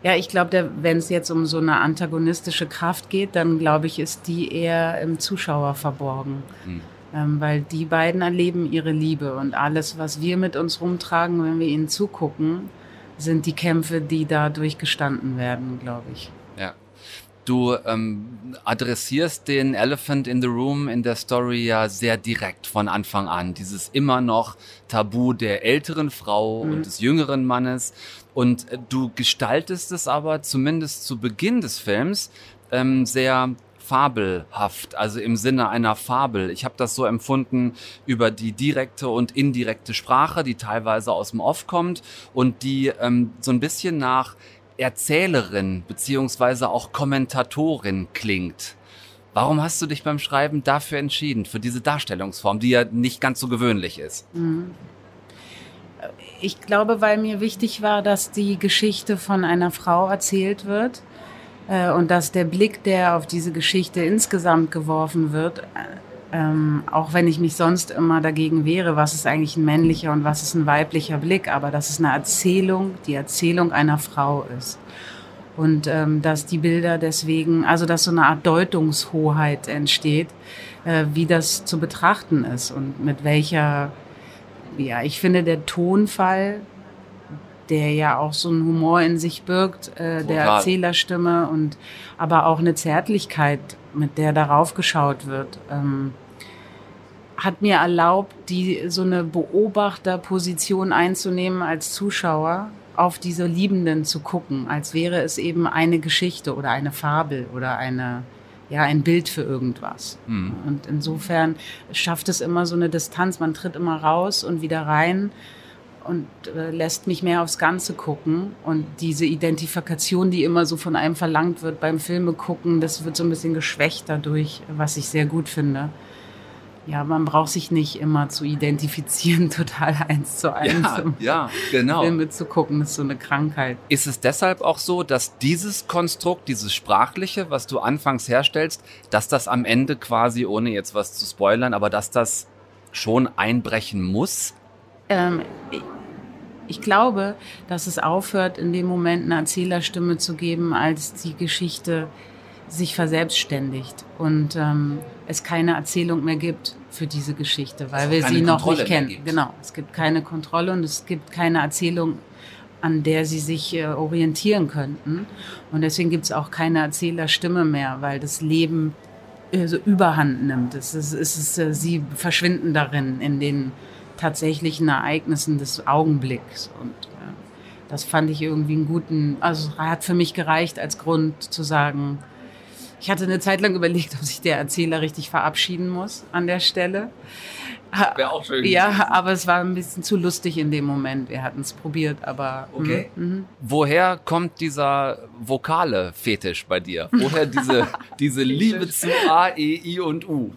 ja, ich glaube, wenn es jetzt um so eine antagonistische Kraft geht, dann glaube ich, ist die eher im Zuschauer verborgen. Hm. Ähm, weil die beiden erleben ihre Liebe und alles, was wir mit uns rumtragen, wenn wir ihnen zugucken, sind die Kämpfe, die da durchgestanden werden, glaube ich. Du ähm, adressierst den Elephant in the Room in der Story ja sehr direkt von Anfang an. Dieses immer noch Tabu der älteren Frau Mhm. und des jüngeren Mannes. Und äh, du gestaltest es aber zumindest zu Beginn des Films ähm, sehr fabelhaft, also im Sinne einer Fabel. Ich habe das so empfunden über die direkte und indirekte Sprache, die teilweise aus dem Off kommt und die ähm, so ein bisschen nach Erzählerin beziehungsweise auch Kommentatorin klingt. Warum hast du dich beim Schreiben dafür entschieden, für diese Darstellungsform, die ja nicht ganz so gewöhnlich ist? Mhm. Ich glaube, weil mir wichtig war, dass die Geschichte von einer Frau erzählt wird äh, und dass der Blick, der auf diese Geschichte insgesamt geworfen wird, äh, ähm, auch wenn ich mich sonst immer dagegen wehre, was ist eigentlich ein männlicher und was ist ein weiblicher Blick, aber dass es eine Erzählung, die Erzählung einer Frau ist. Und ähm, dass die Bilder deswegen, also dass so eine Art Deutungshoheit entsteht, äh, wie das zu betrachten ist und mit welcher, ja, ich finde der Tonfall, der ja auch so einen Humor in sich birgt, äh, der. Erzählerstimme und aber auch eine Zärtlichkeit, mit der darauf geschaut wird, ähm, hat mir erlaubt, die so eine Beobachterposition einzunehmen als Zuschauer, auf diese Liebenden zu gucken, als wäre es eben eine Geschichte oder eine Fabel oder eine ja ein Bild für irgendwas. Hm. Und insofern schafft es immer so eine Distanz. Man tritt immer raus und wieder rein und äh, lässt mich mehr aufs Ganze gucken. Und diese Identifikation, die immer so von einem verlangt wird beim Filme gucken, das wird so ein bisschen geschwächt dadurch, was ich sehr gut finde. Ja, man braucht sich nicht immer zu identifizieren, total eins zu eins. Ja, um ja, genau. Filme zu gucken, das ist so eine Krankheit. Ist es deshalb auch so, dass dieses Konstrukt, dieses Sprachliche, was du anfangs herstellst, dass das am Ende quasi, ohne jetzt was zu spoilern, aber dass das schon einbrechen muss? Ähm, ich- ich glaube, dass es aufhört, in dem Moment eine Erzählerstimme zu geben, als die Geschichte sich verselbstständigt und ähm, es keine Erzählung mehr gibt für diese Geschichte, weil wir keine sie noch Kontrolle nicht kennen. Genau, es gibt keine Kontrolle und es gibt keine Erzählung, an der sie sich äh, orientieren könnten. Und deswegen gibt es auch keine Erzählerstimme mehr, weil das Leben äh, so überhand nimmt. Es ist, es ist, äh, sie verschwinden darin in den tatsächlichen Ereignissen des Augenblicks. Und äh, das fand ich irgendwie einen guten, also hat für mich gereicht als Grund zu sagen, ich hatte eine Zeit lang überlegt, ob sich der Erzähler richtig verabschieden muss an der Stelle. Wäre auch schön. Ja, aber es war ein bisschen zu lustig in dem Moment. Wir hatten es probiert, aber. Okay. mhm, mhm. Woher kommt dieser vokale Fetisch bei dir? Woher diese, diese Liebe zu A, E, I und U?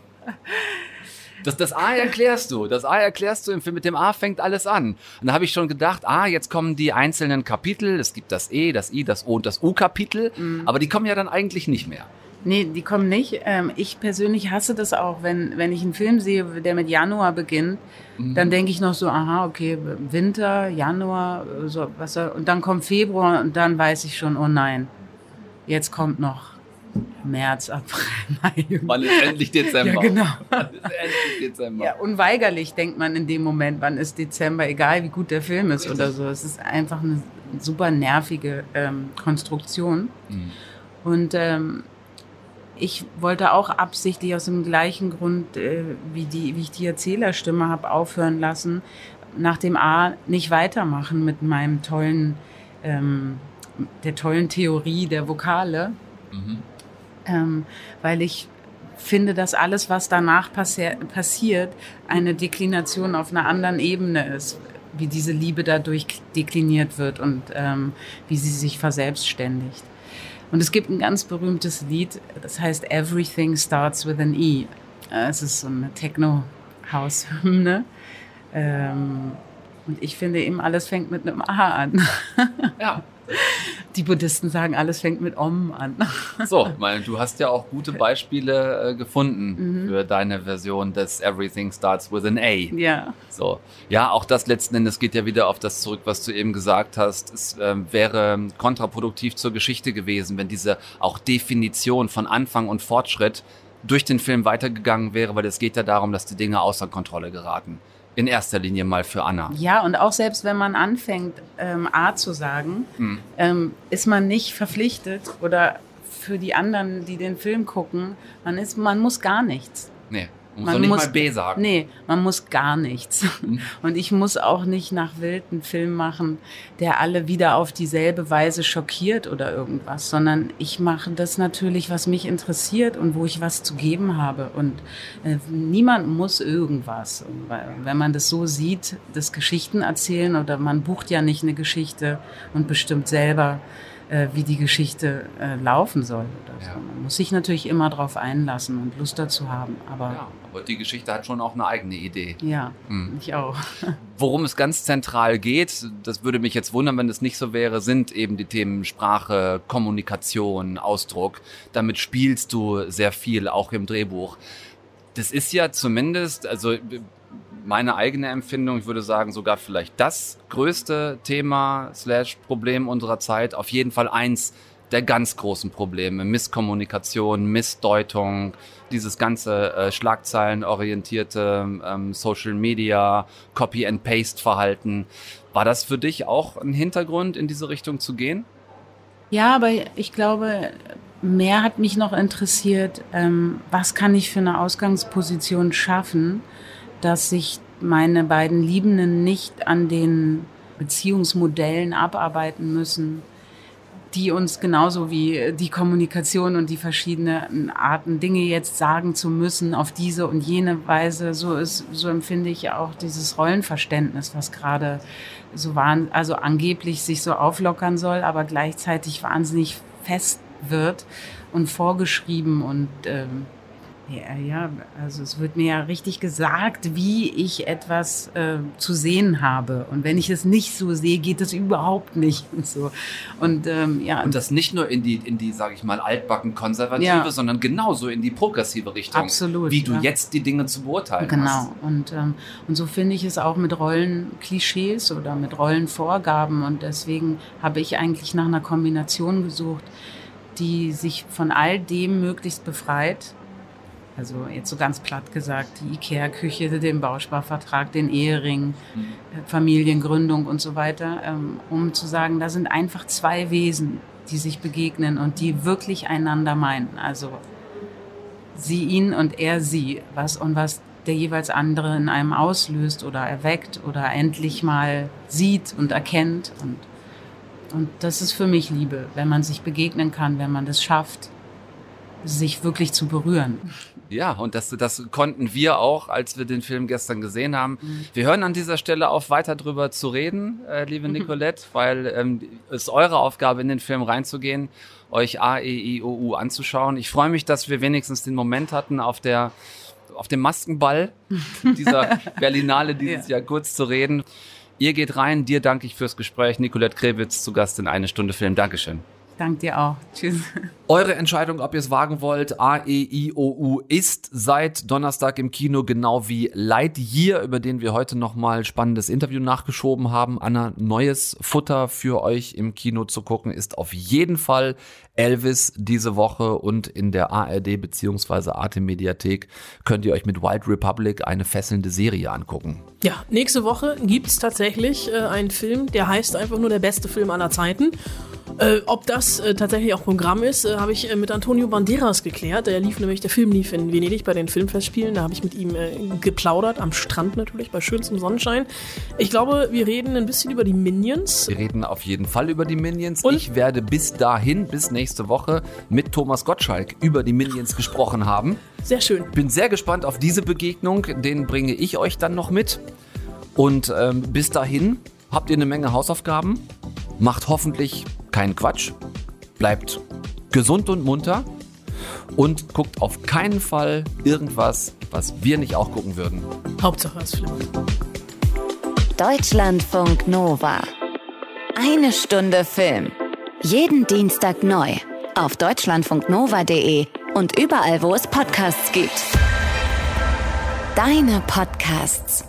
Das, das A erklärst du. Das A erklärst du im Film. Mit dem A fängt alles an. Und da habe ich schon gedacht, ah, jetzt kommen die einzelnen Kapitel. Es gibt das E, das I, das O und das U-Kapitel. Aber die kommen ja dann eigentlich nicht mehr. Nee, die kommen nicht. Ähm, ich persönlich hasse das auch, wenn, wenn ich einen Film sehe, der mit Januar beginnt, Mhm. dann denke ich noch so, aha, okay, Winter, Januar, so, was soll, und dann kommt Februar und dann weiß ich schon, oh nein, jetzt kommt noch März, April, Mai. Wann ist endlich Dezember? Ja, genau. Wann ist endlich Dezember? Ja, unweigerlich denkt man in dem Moment, wann ist Dezember, egal wie gut der Film ist oder so. Es ist einfach eine super nervige ähm, Konstruktion. Mhm. Und ähm, ich wollte auch absichtlich aus dem gleichen Grund, äh, wie, die, wie ich die Erzählerstimme habe aufhören lassen, nach dem A nicht weitermachen mit meinem tollen, ähm, der tollen Theorie der Vokale, Mhm. ähm, weil ich finde, dass alles, was danach passi passiert, eine Deklination auf einer anderen Ebene ist, wie diese Liebe dadurch dekliniert wird und ähm, wie sie sich verselbstständigt. Und es gibt ein ganz berühmtes Lied, das heißt Everything Starts with an E. Äh, Es ist so eine Techno-House-Hymne. Ähm, und ich finde eben, alles fängt mit einem A an. Ja. Die Buddhisten sagen, alles fängt mit Om an. So, meine, du hast ja auch gute Beispiele äh, gefunden Mhm. für deine Version des Everything Starts with an A. Ja. So. Ja, auch das letzten Endes geht ja wieder auf das zurück, was du eben gesagt hast. Es ähm, wäre kontraproduktiv zur Geschichte gewesen, wenn diese auch Definition von Anfang und Fortschritt durch den Film weitergegangen wäre, weil es geht ja darum, dass die Dinge außer Kontrolle geraten. In erster Linie mal für Anna. Ja, und auch selbst wenn man anfängt, ähm, A zu sagen, Hm. ähm, ist man nicht verpflichtet oder für die anderen, die den Film gucken, man ist, man muss gar nichts. Nee, muss doch nicht mal B sagen. Nee, man muss gar nichts. Und ich muss auch nicht nach Wild einen Film machen, der alle wieder auf dieselbe Weise schockiert oder irgendwas, sondern ich mache das natürlich, was mich interessiert und wo ich was zu geben habe. Und äh, niemand muss irgendwas. Und wenn man das so sieht, das Geschichten erzählen oder man bucht ja nicht eine Geschichte und bestimmt selber, äh, wie die Geschichte äh, laufen soll. Oder so. Man muss sich natürlich immer darauf einlassen und Lust dazu haben. Aber Ja, aber die Geschichte hat schon auch eine eigene Idee. ja, Hm. ich auch. Worum es ganz zentral geht, das würde mich jetzt wundern, wenn es nicht so wäre, sind eben die Themen Sprache, Kommunikation, Ausdruck. Damit spielst du sehr viel, auch im Drehbuch. Das ist ja zumindest, also meine eigene Empfindung, ich würde sagen, sogar vielleicht das größte Thema slash Problem unserer Zeit. Auf jeden Fall eins der ganz großen Probleme. Misskommunikation, Missdeutung, dieses ganze äh, schlagzeilenorientierte ähm, Social Media, Copy-and-Paste-Verhalten. War das für dich auch ein Hintergrund, in diese Richtung zu gehen? Ja, aber ich glaube, mehr hat mich noch interessiert, ähm, was kann ich für eine Ausgangsposition schaffen, dass sich meine beiden Liebenden nicht an den Beziehungsmodellen abarbeiten müssen, die uns genauso wie die Kommunikation und die verschiedenen Arten, Dinge jetzt sagen zu müssen, auf diese und jene Weise, so ist, so empfinde ich auch dieses Rollenverständnis, was gerade so waren, also angeblich sich so auflockern soll, aber gleichzeitig wahnsinnig fest wird und vorgeschrieben und ähm, ja, ja, also es wird mir ja richtig gesagt, wie ich etwas äh, zu sehen habe. Und wenn ich es nicht so sehe, geht es überhaupt nicht und so. Und ähm, ja, Und das nicht nur in die, in die, sage ich mal, altbacken konservative, Ja. sondern genauso in die progressive Richtung. Absolut, Wie du ja. jetzt die Dinge zu beurteilen Genau. hast. Und, ähm, und so finde ich es auch mit Rollenklischees oder mit Rollenvorgaben. Und deswegen habe ich eigentlich nach einer Kombination gesucht, die sich von all dem möglichst befreit. Also jetzt so ganz platt gesagt, die Ikea-Küche, den Bausparvertrag, den Ehering, äh, Familiengründung und so weiter, ähm, um zu sagen, da sind einfach zwei Wesen, die sich begegnen und die wirklich einander meinen. Also sie ihn und er sie, was und was der jeweils andere in einem auslöst oder erweckt oder endlich mal sieht und erkennt und und das ist für mich Liebe, wenn man sich begegnen kann, wenn man das schafft, sich wirklich zu berühren. Ja, und das, das konnten wir auch, als wir den Film gestern gesehen haben. Mhm. Wir hören an dieser Stelle auf, weiter drüber zu reden, äh, liebe Nicolette, weil ähm, es ist eure Aufgabe, in den Film reinzugehen, euch A, E, I, O, U anzuschauen. Ich freue mich, dass wir wenigstens den Moment hatten, auf der auf dem Maskenball dieser Berlinale dieses Jahr kurz zu reden. Ihr geht rein, dir danke ich fürs Gespräch. Nicolette Krebitz zu Gast in eine Stunde Film. Dankeschön. Dank dir auch. Tschüss. Eure Entscheidung, ob ihr es wagen wollt, A-E-I-O-U ist seit Donnerstag im Kino, genau wie Lightyear, über den wir heute nochmal spannendes Interview nachgeschoben haben. Anna, neues Futter für euch im Kino zu gucken ist auf jeden Fall Elvis diese Woche und in der ARD bzw. Arte Mediathek könnt ihr euch mit Wild Republic eine fesselnde Serie angucken. Ja, nächste Woche gibt's tatsächlich äh, einen Film, der heißt einfach nur der beste Film aller Zeiten. Äh, ob das äh, tatsächlich auch Programm ist, äh, habe ich äh, mit Antonio Banderas geklärt. Der lief nämlich, der Film lief in Venedig bei den Filmfestspielen. Da habe ich mit ihm äh, geplaudert, am Strand natürlich, bei schönstem Sonnenschein. Ich glaube, wir reden ein bisschen über die Minions. Wir reden auf jeden Fall über die Minions. ich werde bis dahin, bis nächste Woche, mit Thomas Gottschalk über die Minions gesprochen haben. Sehr schön. Bin sehr gespannt auf diese Begegnung. Den bringe ich euch dann noch mit. Und ähm, bis dahin habt ihr eine Menge Hausaufgaben. Macht hoffentlich keinen Quatsch. Bleibt gesund und munter. Und guckt auf keinen Fall irgendwas, was wir nicht auch gucken würden. Hauptsache es flimmert. Deutschlandfunk Nova. Eine Stunde Film. Jeden Dienstag neu. Auf deutschlandfunknova.de und überall, wo es Podcasts gibt. Deine Podcasts.